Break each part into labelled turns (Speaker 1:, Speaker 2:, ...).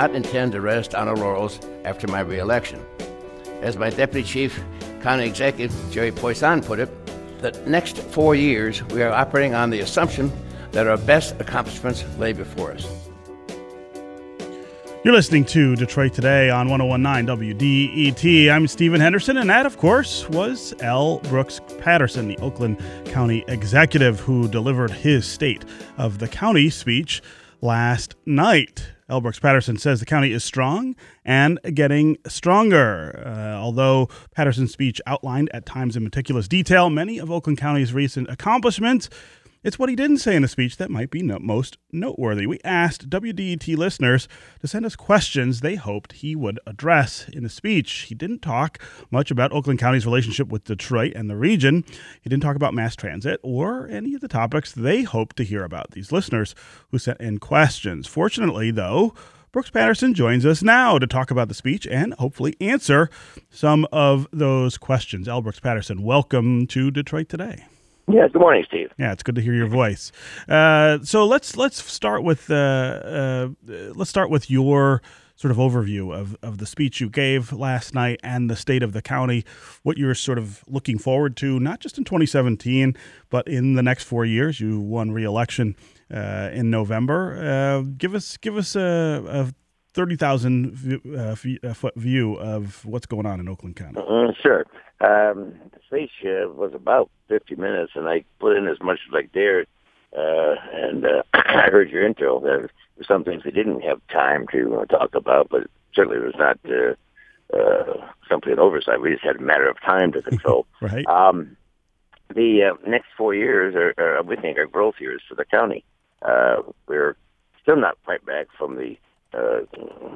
Speaker 1: not intend to rest on our laurels after my reelection. As my Deputy Chief County Executive Jerry Poisson put it, the next four years we are operating on the assumption that our best accomplishments lay before us.
Speaker 2: You're listening to Detroit Today on 1019 WDET. I'm Stephen Henderson, and that, of course, was L. Brooks Patterson, the Oakland County executive who delivered his State of the County speech last night. L. Brooks Patterson says the county is strong and getting stronger. Uh, although Patterson's speech outlined at times in meticulous detail many of Oakland County's recent accomplishments, it's what he didn't say in the speech that might be most noteworthy. We asked WDET listeners to send us questions they hoped he would address in the speech. He didn't talk much about Oakland County's relationship with Detroit and the region. He didn't talk about mass transit or any of the topics they hoped to hear about. These listeners who sent in questions. Fortunately, though, Brooks Patterson joins us now to talk about the speech and hopefully answer some of those questions. L. Brooks Patterson, welcome to Detroit today.
Speaker 3: Yeah, good morning, Steve.
Speaker 2: Yeah, it's good to hear your voice. Uh, so let's let's start with uh, uh, let's start with your sort of overview of, of the speech you gave last night and the state of the county, what you're sort of looking forward to, not just in 2017, but in the next four years. You won re-election uh, in November. Uh, give us give us a, a 30,000 uh, foot view of what's going on in Oakland County.
Speaker 3: Sure. Um, the speech uh, was about 50 minutes, and I put in as much as I dared. Uh, and uh, I heard your intro. There were some things we didn't have time to uh, talk about, but certainly it was not uh, uh, complete oversight. We just had a matter of time to control.
Speaker 2: right.
Speaker 3: Um, the uh, next four years, are, are, we think, are growth years for the county. Uh, we're still not quite back from the uh,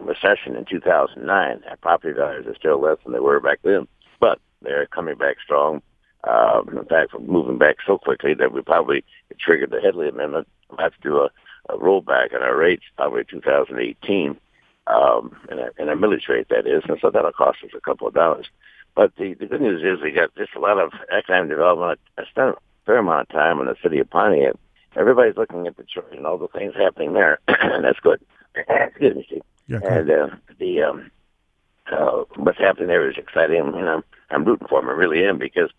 Speaker 3: recession in 2009. Our property values are still less than they were back then, but they're coming back strong. Uh, in fact, we're moving back so quickly that we probably triggered the Headlee Amendment. We'll have to do a, a rollback on our rates probably 2018, um, and, a, and a millage rate that is, and so that'll cost us a couple of dollars. But the, the good news is we got just a lot of economic development. I spent a fair amount of time in the city of Pontiac. Everybody's looking at Detroit and all the things happening there, and that's good. Excuse me, Steve.
Speaker 2: Yeah,
Speaker 3: and uh, the um, uh, what's happening there is exciting. Mean, I'm I'm rooting for him. I really am because,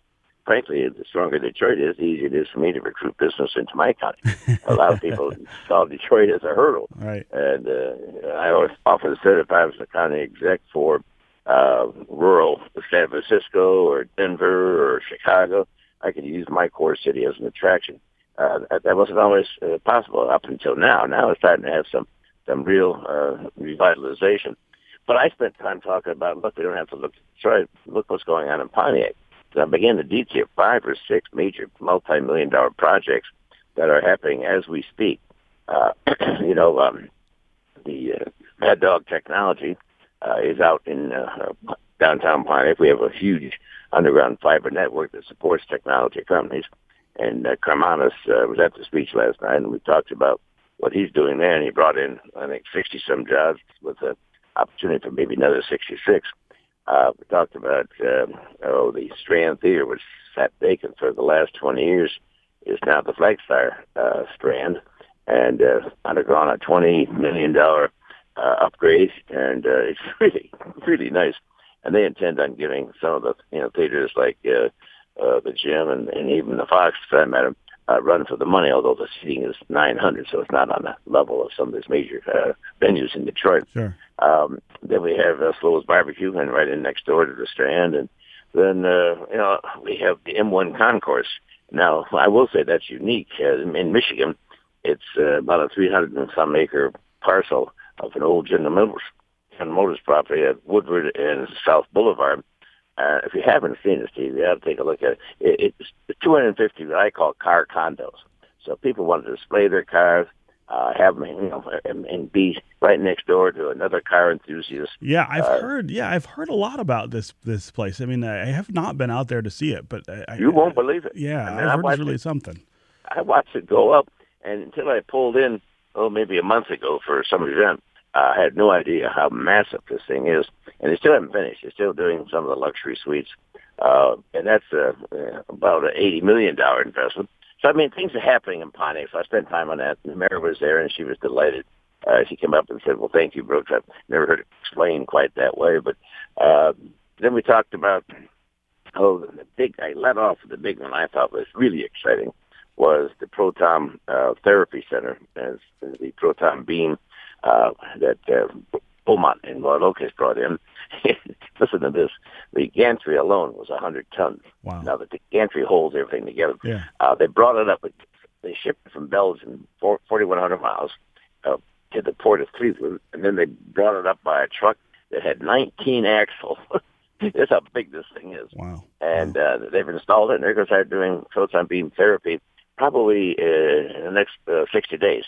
Speaker 3: frankly, the stronger Detroit is, the easier it is for me to recruit business into my county. a lot of people saw Detroit as a hurdle,
Speaker 2: right?
Speaker 3: And uh, I always often said if I was the county exec for uh, rural San Francisco or Denver or Chicago, I could use my core city as an attraction. Uh, that wasn't always uh, possible up until now. Now it's starting to have some some real uh, revitalization. But I spent time talking about, look, we don't have to look, try look what's going on in Pontiac. So I began to detail five or six major multi-million dollar projects that are happening as we speak. Uh, you know, um, the uh, Mad Dog technology uh, is out in uh, downtown Pontiac. We have a huge underground fiber network that supports technology companies. And uh, Karmanos uh, was at the speech last night, and we talked about what he's doing there, and he brought in, I think, 60 some jobs with an opportunity for maybe another 66. Uh, we talked about, uh, oh, the Strand Theater, which sat vacant for the last 20 years, is now the Flagstar uh, Strand, and uh, undergone a $20 million uh, upgrade, and uh, it's really, really nice. And they intend on giving some of the, you know, theaters like uh, uh, the Gem and, and even the Fox, for that matter, uh, run for the money, although the seating is 900, so it's not on the level of some of these major uh, venues in Detroit.
Speaker 2: Sure.
Speaker 3: Um, then we have uh, Slow's Barbecue, and right in next door to the Strand, and then uh, you know we have the M1 Concourse. Now, I will say that's unique uh, in Michigan. It's uh, about a 300 and some acre parcel of an old General Motors, General Motors property at Woodward and South Boulevard uh, if you haven't seen it, Steve, you have to take a look at it. it it's 250 what I call car condos. So people want to display their cars, uh, have you know, and, and be right next door to another car enthusiast.
Speaker 2: Yeah, I've
Speaker 3: Uh,
Speaker 2: heard. Yeah, I've heard a lot about this this place. I mean, I have not been out there to see it, but I,
Speaker 3: You won't believe it.
Speaker 2: Yeah,
Speaker 3: I mean,
Speaker 2: I've heard it's really
Speaker 3: it.
Speaker 2: something.
Speaker 3: I watched it go up, and until I pulled in, oh, maybe a month ago for some event, uh, I had no idea how massive this thing is. And they still haven't finished. They're still doing some of the luxury suites, uh, and that's uh, uh, about an eighty million dollar investment. So I mean, things are happening in Pontiac. So I spent time on that. And the mayor was there, and she was delighted. uh, she came up and said, "Well, thank you, Brooks." I've never heard it explained quite that way, but uh, then we talked about oh, the big. I let off the big one. I thought was really exciting was the proton uh, therapy center, as the proton beam uh, that uh, Beaumont and has brought in. Listen to this: the gantry alone was 100 tons.
Speaker 2: Wow.
Speaker 3: Now the gantry holds everything together,
Speaker 2: Yeah.
Speaker 3: uh, they brought it up. They shipped it from Belgium, 4,100 miles, uh, to the port of Cleveland, and then they brought it up by a truck that had 19 axles. That's how big this thing is.
Speaker 2: Wow.
Speaker 3: And uh, they've installed it, and they're going to start doing proton beam therapy probably uh, in the next uh, 60 days.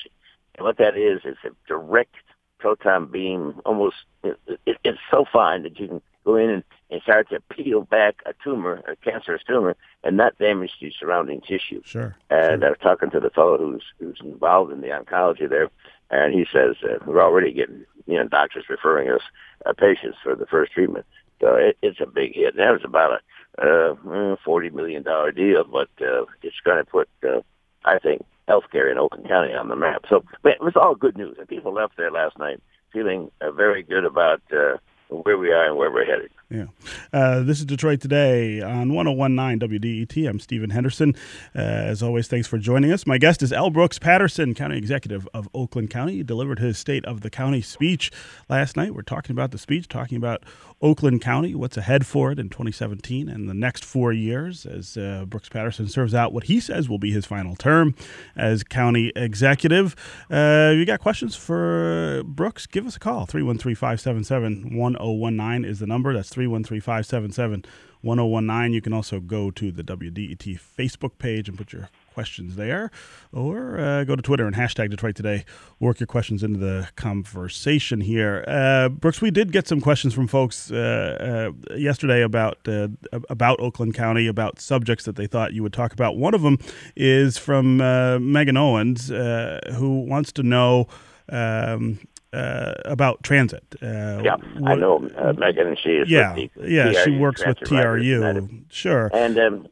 Speaker 3: And what that is, is a direct proton beam, almost, it, it, it's so fine that you can go in and, and start to peel back a tumor, a cancerous tumor, and not damage the surrounding tissue.
Speaker 2: Sure.
Speaker 3: And
Speaker 2: sure.
Speaker 3: I was talking to the fellow who's who's involved in the oncology there, and he says uh, we're already getting you know doctors referring us uh, patients for the first treatment. So it, it's a big hit. That was about a uh, forty million dollar deal, but uh, it's going to put, uh, I think, healthcare in Oakland County on the map. So it was all good news, and people left there last night feeling uh, very good about uh, where we are and where we're headed.
Speaker 2: Yeah. Uh, this is Detroit Today on 1019 WDET. I'm Stephen Henderson. Uh, as always, thanks for joining us. My guest is L. Brooks Patterson, County Executive of Oakland County. He delivered his State of the County speech last night. We're talking about the speech, talking about Oakland County, what's ahead for it in 2017 and the next four years as uh, Brooks Patterson serves out what he says will be his final term as County Executive. Uh, you got questions for Brooks? Give us a call. 313 577 1019 is the number. That's 313 577 1019. You can also go to the WDET Facebook page and put your questions there, or uh, go to Twitter and hashtag Detroit Today. Work your questions into the conversation here. Uh, Brooks, we did get some questions from folks uh, uh yesterday about uh, about Oakland County, about subjects that they thought you would talk about. One of them is from uh, Megan Owens, who wants to know. Um, uh, about transit. Uh,
Speaker 3: yeah, what, I know uh, Megan, and she is.
Speaker 2: Yeah,
Speaker 3: the
Speaker 2: yeah,
Speaker 3: TRU
Speaker 2: she works with TRU. Sure,
Speaker 3: and um,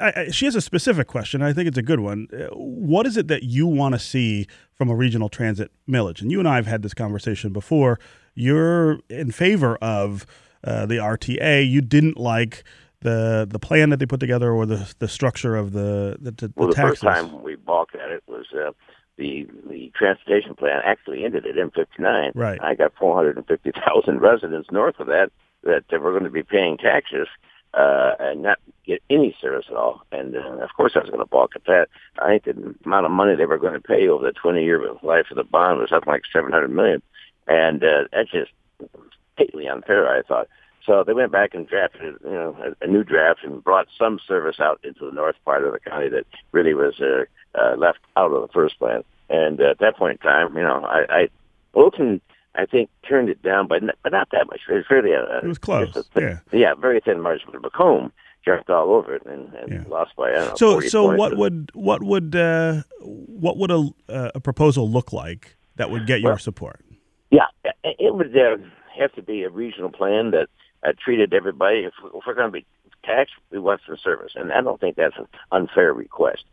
Speaker 2: I, I, she has a specific question. I think it's a good one. What is it that you want to see from a regional transit millage? And you and I have had this conversation before. You're in favor of uh, the RTA. You didn't like the the plan that they put together or the the structure of the the, the
Speaker 3: well, the
Speaker 2: taxes.
Speaker 3: first time we balked at it was uh, the the transportation plan actually ended at M59.
Speaker 2: Right.
Speaker 3: I got 450,000 residents north of that that were going to be paying taxes uh, and not get any service at all. And uh, of course, I was going to balk at that. I think the amount of money they were going to pay over the 20-year life of the bond was something like 700 million, and uh, that's just completely unfair. I thought. So they went back and drafted, you know, a, a new draft and brought some service out into the north part of the county that really was uh, uh, left out of the first plan. And uh, at that point in time, you know, I, I Wilton, I think, turned it down, but not, but not that much. It was fairly uh,
Speaker 2: it was close.
Speaker 3: a thin-
Speaker 2: yeah.
Speaker 3: yeah, very thin margin. But Macomb jumped all over it and, and
Speaker 2: Yeah.
Speaker 3: lost by I don't know.
Speaker 2: So
Speaker 3: 40
Speaker 2: so
Speaker 3: points.
Speaker 2: what would what would uh, what would a uh, a proposal look like that would get your
Speaker 3: Well-
Speaker 2: support?
Speaker 3: Yeah, it it would uh, have to be a regional plan that uh, treated everybody. If, if we're going to be taxed, we want some service, and I don't think that's an unfair request.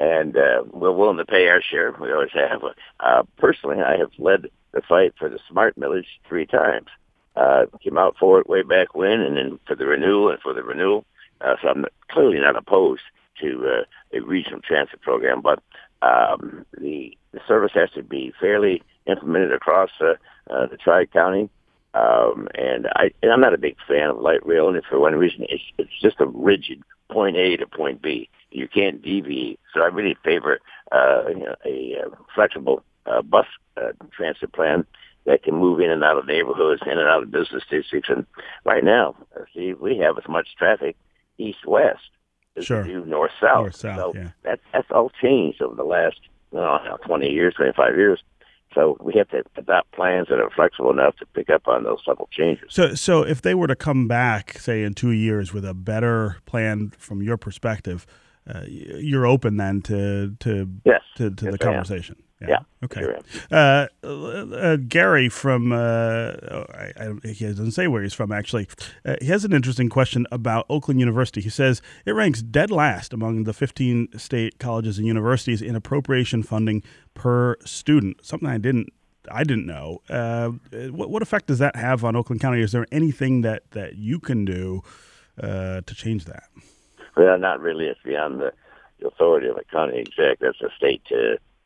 Speaker 3: And uh, we're willing to pay our share. We always have. Uh, personally, I have led the fight for the smart millage three times. Uh, came out for it way back when, and then for the renewal and for the renewal. Uh, so I'm clearly not opposed to uh, a regional transit program, but um, the, the service has to be fairly implemented across uh, uh, the tri-county. Um, and I, and I'm not a big fan of light rail, and for one reason, it's, it's just a rigid point A to point B. You can't deviate. So I really favor uh, you know, a uh, flexible uh, bus uh, transit plan that can move in and out of neighborhoods, in and out of business districts. And right now, uh, see, we have as much traffic east-west as
Speaker 2: Sure.
Speaker 3: we do north-south.
Speaker 2: North-south,
Speaker 3: so
Speaker 2: yeah.
Speaker 3: that's that's all changed over the last I know, 20 years, 25 years. So we have to adopt plans that are flexible enough to pick up on those subtle changes.
Speaker 2: So so if they were to come back, say in two years, with a better plan from your perspective, uh, you're open then to to
Speaker 3: Yes.
Speaker 2: to, to
Speaker 3: Yes,
Speaker 2: the conversation.
Speaker 3: Yeah,
Speaker 2: Okay. Uh, uh, Gary from uh, oh, I, I, he doesn't say where he's from actually. Uh, he has an interesting question about Oakland University. He says it ranks dead last among the 15 state colleges and universities in appropriation funding per student. Something I didn't I didn't know. Uh, what, what effect does that have on Oakland County? Is there anything that, that you can do uh, to change that?
Speaker 3: Well, not really. It's beyond the, authority of the county exec. That's a state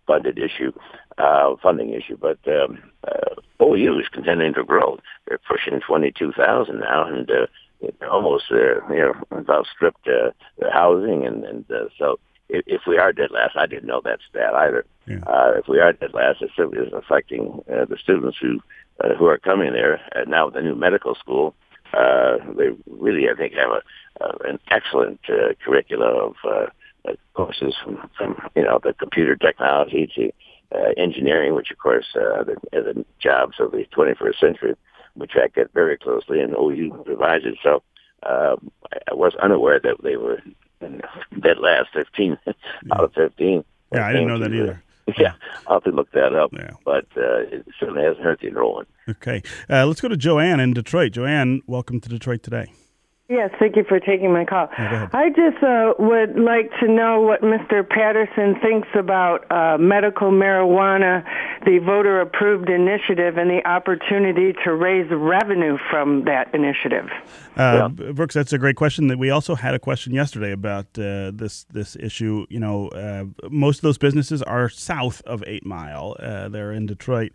Speaker 3: funded issue, uh, funding issue. But um, uh, OU is continuing to grow. They're pushing 22,000 now, and uh, almost uh, you know about stripped uh, housing, and, and uh, so if, if we are dead last, I didn't know that stat either. Yeah. Uh, if we are dead last, it certainly is affecting uh, the students who uh, who are coming there. And now with the new medical school, uh, they really, I think, have a, uh, an excellent uh, curricula of uh, courses from, from you know the computer technology to uh, engineering, which of course uh, the, the jobs of the 21st century. We track that very closely, and OU provides it. So uh, I was unaware that they were dead last 15 yeah. out of 15.
Speaker 2: Yeah, I didn't know that either.
Speaker 3: Yeah, I'll have to look that up. Yeah. But uh, it certainly hasn't hurt the enrollment.
Speaker 2: Okay. Uh, let's go to Joanne in Detroit. Joanne, welcome to Detroit today.
Speaker 4: Yes, thank you for taking my call. I just uh, would like to know what Mr. Patterson thinks about uh, medical marijuana, the voter approved initiative, and the opportunity to raise revenue from that initiative.
Speaker 2: Uh, yeah. Brooks, that's a great question. That we also had a question yesterday about uh, this this issue. You know, uh, most of those businesses are south of Eight Mile. Uh, they're in Detroit.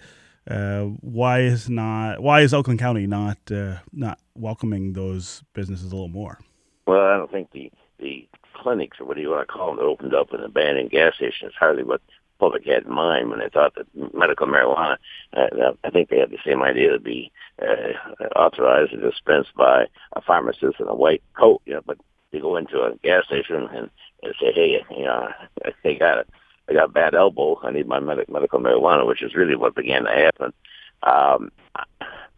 Speaker 2: Uh, why is not why is Oakland County not uh, not welcoming those businesses a little more?
Speaker 3: Well, I don't think the the clinics or what do you want to call them that opened up in abandoned gas stations hardly what public had in mind when they thought that medical marijuana. Uh, I think they had the same idea to be uh, authorized and dispensed by a pharmacist in a white coat. You know, but you go into a gas station and, and say, hey, you know, they got it I got a bad elbow. I need my med- medical marijuana, which is really what began to happen. Um,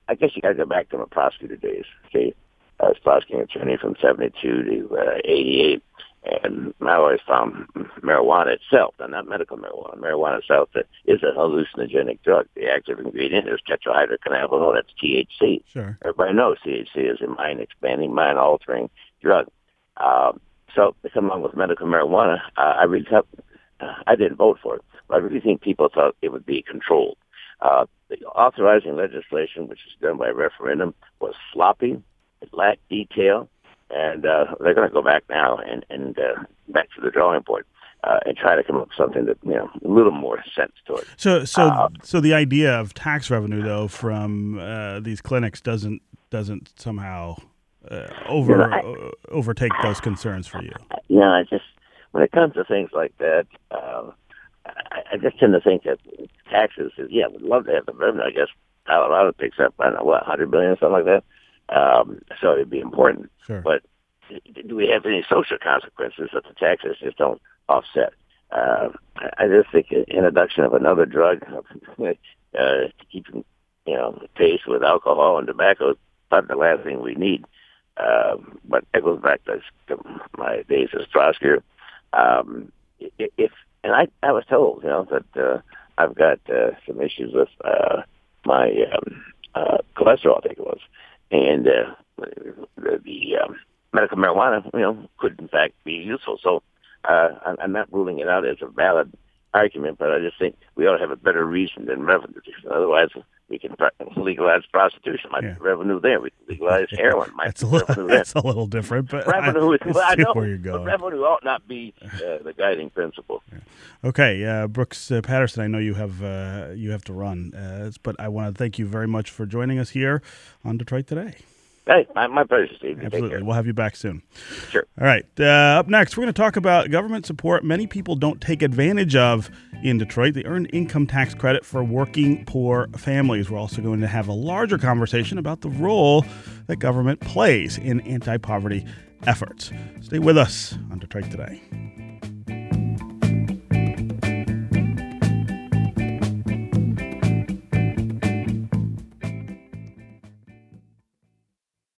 Speaker 3: I guess you got to go back to my prosecutor days. Okay, I was prosecuting attorney from '72 to uh, '88, and I always found marijuana itself, and not medical marijuana, marijuana itself, that is a hallucinogenic drug. The active ingredient is tetrahydrocannabinol. That's THC.
Speaker 2: Sure.
Speaker 3: Everybody knows THC is a mind-expanding, mind-altering drug. Um, so to come along with medical marijuana, uh, I really I didn't vote for it. But I really think people thought it would be controlled. Uh, the authorizing legislation, which is done by referendum, was sloppy. It lacked detail, and uh, they're going to go back now and and uh, back to the drawing board. Uh, and try to come up with something that you know a little more sense to it.
Speaker 2: So, so, uh, so the idea of tax revenue, though, from uh, these clinics doesn't doesn't somehow uh, over you know, I, overtake those concerns for you.
Speaker 3: Yeah, I just when it comes to things like that, um, I, I just tend to think that taxes is yeah, we'd love to have the revenue. I guess Colorado picks up I don't know what hundred billion something like that. Um, so it'd be important.
Speaker 2: Sure.
Speaker 3: But do we have any social consequences that the taxes just don't offset? Uh, I just think introduction of another drug uh, to keep you know pace with alcohol and tobacco is probably the last thing we need. Uh, but it goes back to, to my days as prosecutor um, if and I I was told you know that uh, I've got uh, some issues with uh, my um, uh, cholesterol, I think it was, and uh, the, the um, medical marijuana, you know, could in fact be useful. So uh, I'm not ruling it out as a valid argument, but I just think we ought to have a better reason than revenue. Otherwise, we can legalize prostitution. Might yeah. be revenue there. We can legalize heroin. Might
Speaker 2: that's, a little, that's a little different, but
Speaker 3: revenue
Speaker 2: is
Speaker 3: well, I know, where you're going. revenue ought not be uh, the guiding principle. Yeah.
Speaker 2: Okay, uh, Brooks uh, Patterson. I know you have uh, you have to run, uh, but I want to thank you very much for joining us here on Detroit Today.
Speaker 3: Hey, my, my pleasure, Steve.
Speaker 2: Absolutely. We'll have you back soon.
Speaker 3: Sure.
Speaker 2: All right. Uh, up next, we're going to talk about government support many people don't take advantage of in Detroit. The earned income tax credit for working poor families. We're also going to have a larger conversation about the role that government plays in anti poverty efforts. Stay with us on Detroit Today.